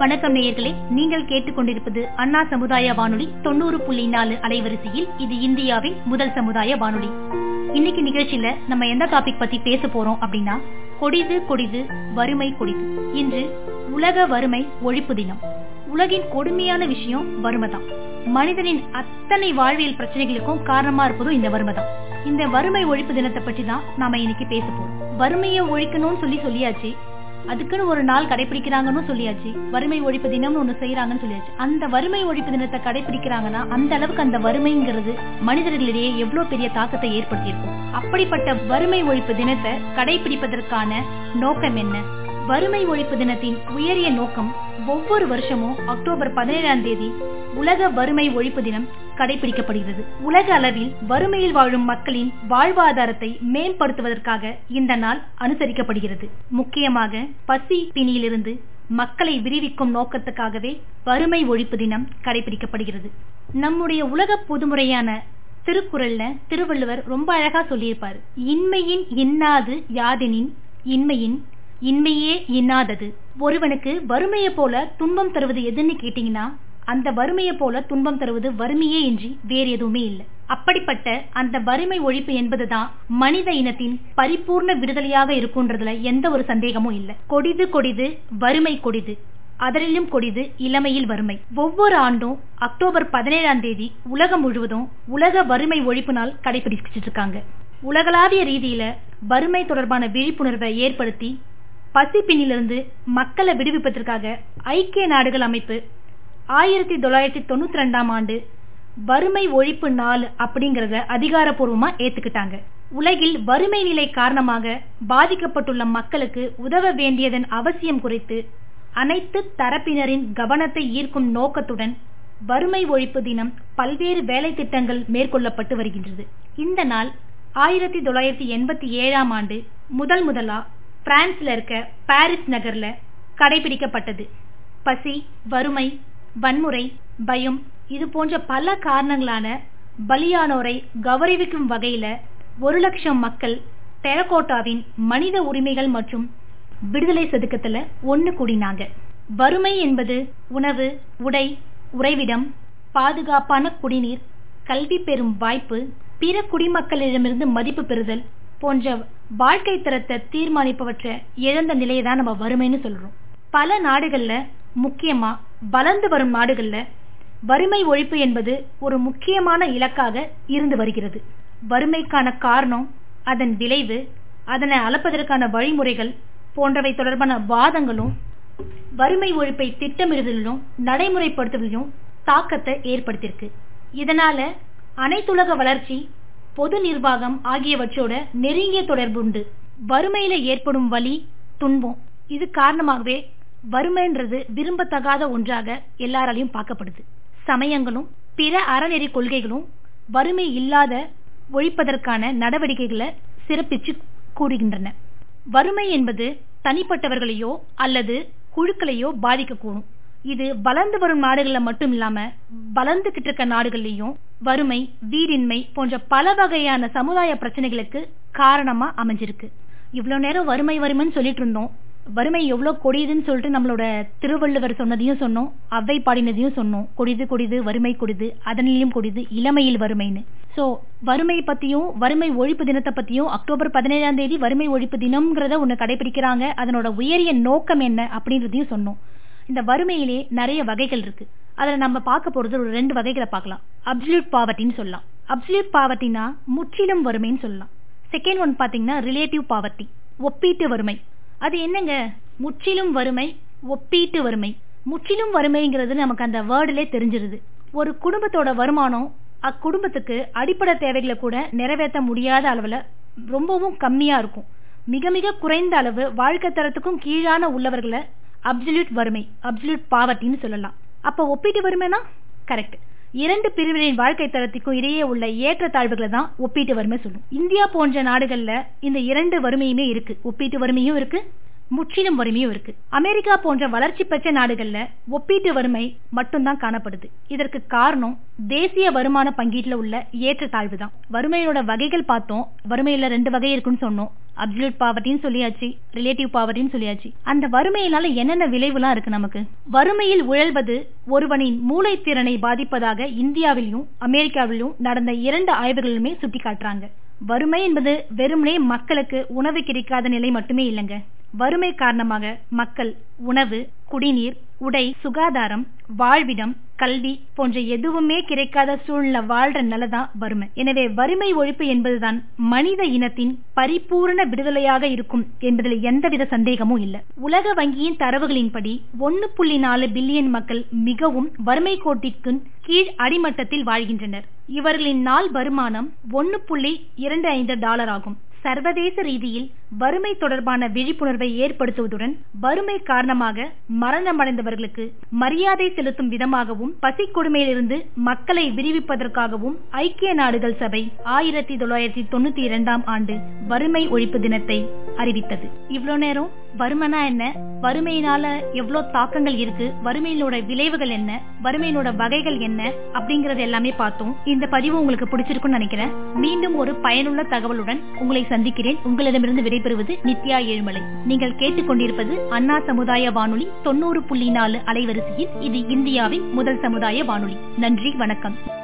வணக்கம் நேயர்களே நீங்கள் கேட்டுக்கொண்டிருப்பது அண்ணா சமுதாய வானொலி தொண்ணூறு புள்ளி நாலு அலைவரிசையில் இது இந்தியாவின் முதல் சமுதாய வானொலி. இன்னைக்கு நிகழ்ச்சியில நம்ம எந்த டாபிக் பத்தி பேச போறோம் அப்படின்னா கொடிது கொடிது வறுமை கொடிது. இன்று உலக வறுமை ஒழிப்பு தினம். உலகின் கொடுமையான விஷயம் வறுமை தான். மனிதனின் அத்தனை வாழ்வியல் பிரச்சனைகளுக்கும் காரணமா இருப்பதும் இந்த வறுமை தான். இந்த வறுமை ஒழிப்பு தினத்தை பற்றி தான் நாம இன்னைக்கு பேச போறோம். வறுமையை ஒழிக்கணும்னு சொல்லி சொல்லியாச்சு. அதுக்குன்னு ஒரு நாள் கடைபிடிக்கிறாங்கன்னு சொல்லியாச்சு. வறுமை ஒழிப்பு தினம்னு ஒண்ணு செய்யறாங்கன்னு சொல்லியாச்சு. அந்த வறுமை ஒழிப்பு தினத்தை கடைபிடிக்கிறாங்கன்னா அந்த அளவுக்கு அந்த வறுமைங்கிறது மனிதர்களிடையே எவ்வளவு பெரிய தாக்கத்தை ஏற்படுத்தியிருக்கும். அப்படிப்பட்ட வறுமை ஒழிப்பு தினத்தை கடைபிடிப்பதற்கான நோக்கம் என்ன? வறுமை ஒழிப்பு தினத்தின் உயரிய நோக்கம் ஒவ்வொரு வருஷமும் அக்டோபர் பதினேழாம் தேதி உலக வறுமை ஒழிப்பு தினம் கடைபிடிக்கப்படுகிறது. உலக அளவில் வறுமையில் வாழும் மக்களின் வாழ்வாதாரத்தை மேம்படுத்துவதற்காக இந்த நாள் அனுசரிக்கப்படுகிறது. முக்கியமாக பசி பிணியிலிருந்து மக்களை விரிவிக்கும் நோக்கத்துக்காகவே வறுமை ஒழிப்பு தினம் கடைபிடிக்கப்படுகிறது. நம்முடைய உலக பொதுமுறையான திருக்குறள்ல திருவள்ளுவர் ரொம்ப அழகா சொல்லியிருப்பார். இன்மையின் இன்னாது யாதெனின் இன்மையின் இன்மையே இன்னாதது. ஒருவனுக்கு வறுமையை போல துன்பம் தருவது எதுன்னு கேட்டீங்கன்னா அந்த வறுமையை போல துன்பம் தருவது வறுமையே இன்றி வேறு எதுவுமே இல்லை. அப்படிப்பட்ட அந்த வறுமை ஒழிப்பு என்பதுதான் மனித இனத்தின் பரிபூர்ண விடுதலையாக இருக்குன்றதுல எந்த ஒரு சந்தேகமும் இல்லை. கொடிது கொடிது வறுமை கொடிது. அதனிலும் கொடிது இளமையில் வறுமை. ஒவ்வொரு ஆண்டும் அக்டோபர் பதினேழாம் தேதி உலகம் முழுவதும் உலக வறுமை ஒழிப்பு நாள் கடைபிடிச்சிட்டு இருக்காங்க. உலகளாவிய ரீதியில வறுமை தொடர்பான விழிப்புணர்வை ஏற்படுத்தி பசிப்பினிலிருந்து மக்களை விடுவிப்பதற்காக ஐக்கிய நாடுகள் அமைப்பு ஆயிரத்தி தொள்ளாயிரத்தி தொண்ணூத்தி ரெண்டாம் ஆண்டு வறுமை ஒழிப்பு நாள் அப்படிங்கறத அதிகாரப்பூர்வமா ஏத்துக்கிட்டாங்க. உலகில் வறுமை நிலை காரணமாக பாதிக்கப்பட்டுள்ள மக்களுக்கு உதவ வேண்டியதன் அவசியம் குறித்து அனைத்து தரப்பினரின் கவனத்தை ஈர்க்கும் நோக்கத்துடன் வறுமை ஒழிப்பு தினம் பல்வேறு வேலை திட்டங்கள் மேற்கொள்ளப்பட்டு வருகின்றது. இந்த நாள் ஆயிரத்தி தொள்ளாயிரத்தி எண்பத்தி ஏழாம் ஆண்டு முதல் முதலா பிரான்ஸ்ல இருக்க பாரிஸ் நகர்ல கடைபிடிக்கப்பட்டது. பசி வறுமை வன்முறை பயம் இது போன்ற பல காரணங்களான பலியானோரை கௌரவிக்கும் வகையில ஒரு லட்சம் மக்கள் டெரகோட்டாவின் மனித உரிமைகள் மற்றும் விடுதலை செதுக்கத்துல ஒன்று கூடினாங்க. வறுமை என்பது உணவு உடை உறைவிடம் பாதுகாப்பான குடிநீர் கல்வி பெறும் வாய்ப்பு பிற குடிமக்களிடமிருந்து மதிப்பு பெறுதல் போன்ற வாழ்க்கை தரத்தை தீர்மானிப்பவற்றை இழந்த நிலையை தான் நம்ம வறுமைன்னு சொல்றோம். பல நாடுகள்ல முக்கியமா வளர்ந்து வரும் நாடுகள்ல வறுமை ஒழிப்பு என்பது ஒரு முக்கியமான இலக்காக இருந்து வருகிறது. வறுமைக்கான காரணம் அதன் விளைவு அதனை அளப்பதற்கான வழிமுறைகள் போன்றவை தொடர்பான வாதங்களும் வறுமை ஒழிப்பை திட்டமிடுதலிலும் நடைமுறைப்படுத்துவதிலும் தாக்கத்தை ஏற்படுத்தியிருக்கு. இதனால அனைத்துலக வளர்ச்சி பொது நிர்வாகம் ஆகியவற்றோட நெருங்கிய தொடர்பு உண்டு. வறுமையில ஏற்படும் வலி துன்பம் இது காரணமாகவே வறுமைன்றது விரும்பத்தகாத ஒன்றாக எல்லாராலையும் பார்க்கப்படுது. சமயங்களும் பிற அறநெறி கொள்கைகளும் வறுமை இல்லாத ஒழிப்பதற்கான நடவடிக்கைகளை சிறப்பிச்சு கூறுகின்றன. வறுமை என்பது தனிப்பட்டவர்களையோ அல்லது குழுக்களையோ பாதிக்கக்கூடும். இது வளர்ந்து வரும் நாடுகளில் மட்டும் இல்லாம வளர்ந்துகிட்டு இருக்க நாடுகள்லயும் வறுமை வீடின்மை போன்ற பல வகையான சமுதாய பிரச்சனைகளுக்கு காரணமா அமைஞ்சிருக்கு. இவ்வளவு நேரம் வறுமை வறுமைன்னு சொல்லிட்டு இருந்தோம். வறுமை எவ்வளவு கொடியதுன்னு சொல்லிட்டு நம்மளோட திருவள்ளுவர் சொன்னதையும் சொன்னோம் அவ்வை பாடினதையும் சொன்னோம். கொடிது கொடிது வறுமை கொடிது அதனிலும் கொடிது இளமையில் வறுமைன்னு. சோ வறுமை பத்தியும் வறுமை ஒழிப்பு தினத்தை பத்தியும் அக்டோபர் பதினேழாம் தேதி வறுமை ஒழிப்பு தினம்ங்கிறத ஒண்ணு கடைபிடிக்கிறாங்க. அதனோட உயரிய நோக்கம் என்ன அப்படின்றதையும் சொன்னோம். இந்த வறுமையிலே நிறைய வகைகள் இருக்கு. அதுல நம்ம பார்க்க போறது ஒரு ரெண்டு வகைகளை பார்க்கலாம். அப்சல்யூட் பாவர்ட்டின்னு சொல்லலாம். அப்சல்யூட் பாவர்ட்டினா முற்றிலும் வறுமைன்னு சொல்லலாம். செகண்ட் ஒன் பாத்தீங்கன்னா ரிலேட்டிவ் பாவர்ட்டி ஒப்பீட்டு வறுமை. அது என்னங்க? முற்றிலும் வறுமை ஒப்பீட்டு வறுமை. முற்றிலும் வறுமைங்கிறது நமக்கு அந்த வேர்டுலே தெரிஞ்சிருது. ஒரு குடும்பத்தோட வருமானம் அக்குடும்பத்துக்கு அடிப்படை தேவைகளை கூட நிறைவேற்ற முடியாத அளவில் ரொம்பவும் கம்மியாக இருக்கும். மிக மிக குறைந்த அளவு வாழ்க்கை தரத்துக்கும் கீழான உள்ளவர்களை அப்சல்யூட் வறுமை அப்சல்யூட் பாவர்ட்டின்னு சொல்லலாம். அப்போ ஒப்பீட்டு வறுமைனா கரெக்ட் இரண்டு பிரிவினரின் வாழ்க்கை தரத்திற்கும் இடையே உள்ள ஏற்ற தாழ்வுகளை தான் ஒப்பீட்டு வறுமை சொல்லும். இந்தியா போன்ற நாடுகள்ல இந்த இரண்டு வறுமையுமே இருக்கு. ஒப்பீட்டு வறுமையும் இருக்கு முற்றிலும் வறுமையும் இருக்கு. அமெரிக்கா போன்ற வளர்ச்சி பெற்ற நாடுகள்ல ஒப்பீட்டு வறுமை மட்டும்தான் காணப்படுது. இதற்கு காரணம் தேசிய வருமான பங்கீட்டுல உள்ள ஏற்றத்தாழ்வு தான். வறுமையோட வகைகள் பார்த்தோம். வறுமையில ரெண்டு வகை இருக்குன்னு சொன்னோம். அப்சல்யூட் பாவர்ட்டின்னு சொல்லியாச்சு ரிலேட்டிவ் பாவர்ட்டின்னு சொல்லியாச்சு. அந்த வறுமையினால என்னென்ன விளைவுலாம் இருக்கு நமக்கு? வறுமையில் உழல்வது ஒருவனின் மூளைத்திறனை பாதிப்பதாக இந்தியாவிலும் அமெரிக்காவிலும் நடந்த இரண்டு ஆய்வுகளிலுமே சுட்டி காட்டுறாங்க வறுமை என்பது வெறுமனே மக்களுக்கு உணவு கிடைக்காத நிலை மட்டுமே இல்லைங்க. வறுமை காரணமாக மக்கள் உணவு குடிநீர் உடை சுகாதாரம் வாழ்விடம் கல்வி போன்ற எதுவுமே கிடைக்காத சூழ்நிலை வாழ்ற நிலைதான் வறுமை. எனவே வறுமை ஒழிப்பு என்பதுதான் மனித இனத்தின் பரிபூரண விடுதலையாக இருக்கும் என்பதில் எந்தவித சந்தேகமும் இல்லை. உலக வங்கியின் தரவுகளின்படி ஒன்னு புள்ளி நாலு பில்லியன் மக்கள் மிகவும் வறுமை கோட்டிற்கு கீழ் அடிமட்டத்தில் வாழ்கின்றனர். இவர்களின் நாள் வருமானம் ஒன்னு புள்ளி இரண்டு ஐந்து டாலர் ஆகும். சர்வதேச ரீதியில் வறுமை தொடர்பான விழிப்புணர்வை ஏற்படுத்துவதுடன் வறுமை காரணமாக மரணமடைந்தவர்களுக்கு மரியாதை செலுத்தும் விதமாகவும் பசி கொடுமையிலிருந்து மக்களை விரிவிப்பதற்காகவும் ஐக்கிய நாடுகள் சபை ஆயிரத்தி தொள்ளாயிரத்தி தொண்ணூத்தி இரண்டாம் ஆண்டு வறுமை ஒழிப்பு தினத்தை அறிவித்தது. இவ்வளவு நேரம் வறுமைனா என்ன? வறுமையினால எவ்வளவு தாக்கங்கள் இருக்கு? வறுமையினோட விளைவுகள் என்ன? வறுமையினோட வகைகள் என்ன? அப்படிங்கறது எல்லாமே பார்த்தோம். இந்த பதிவு உங்களுக்கு பிடிச்சிருக்கும்னு நினைக்கிறேன். மீண்டும் ஒரு பயனுள்ள தகவலுடன் உங்களை சந்திக்கிறேன். உங்களிடமிருந்து விடைபெறுவது நித்யா ஏழுமலை. நீங்கள் கேட்டுக்கொண்டிருப்பது அண்ணா சமுதாய வானொலி தொண்ணூறு புள்ளி நாலு அலைவரிசையில் இது இந்தியாவின் முதல் சமுதாய வானொலி. நன்றி வணக்கம்.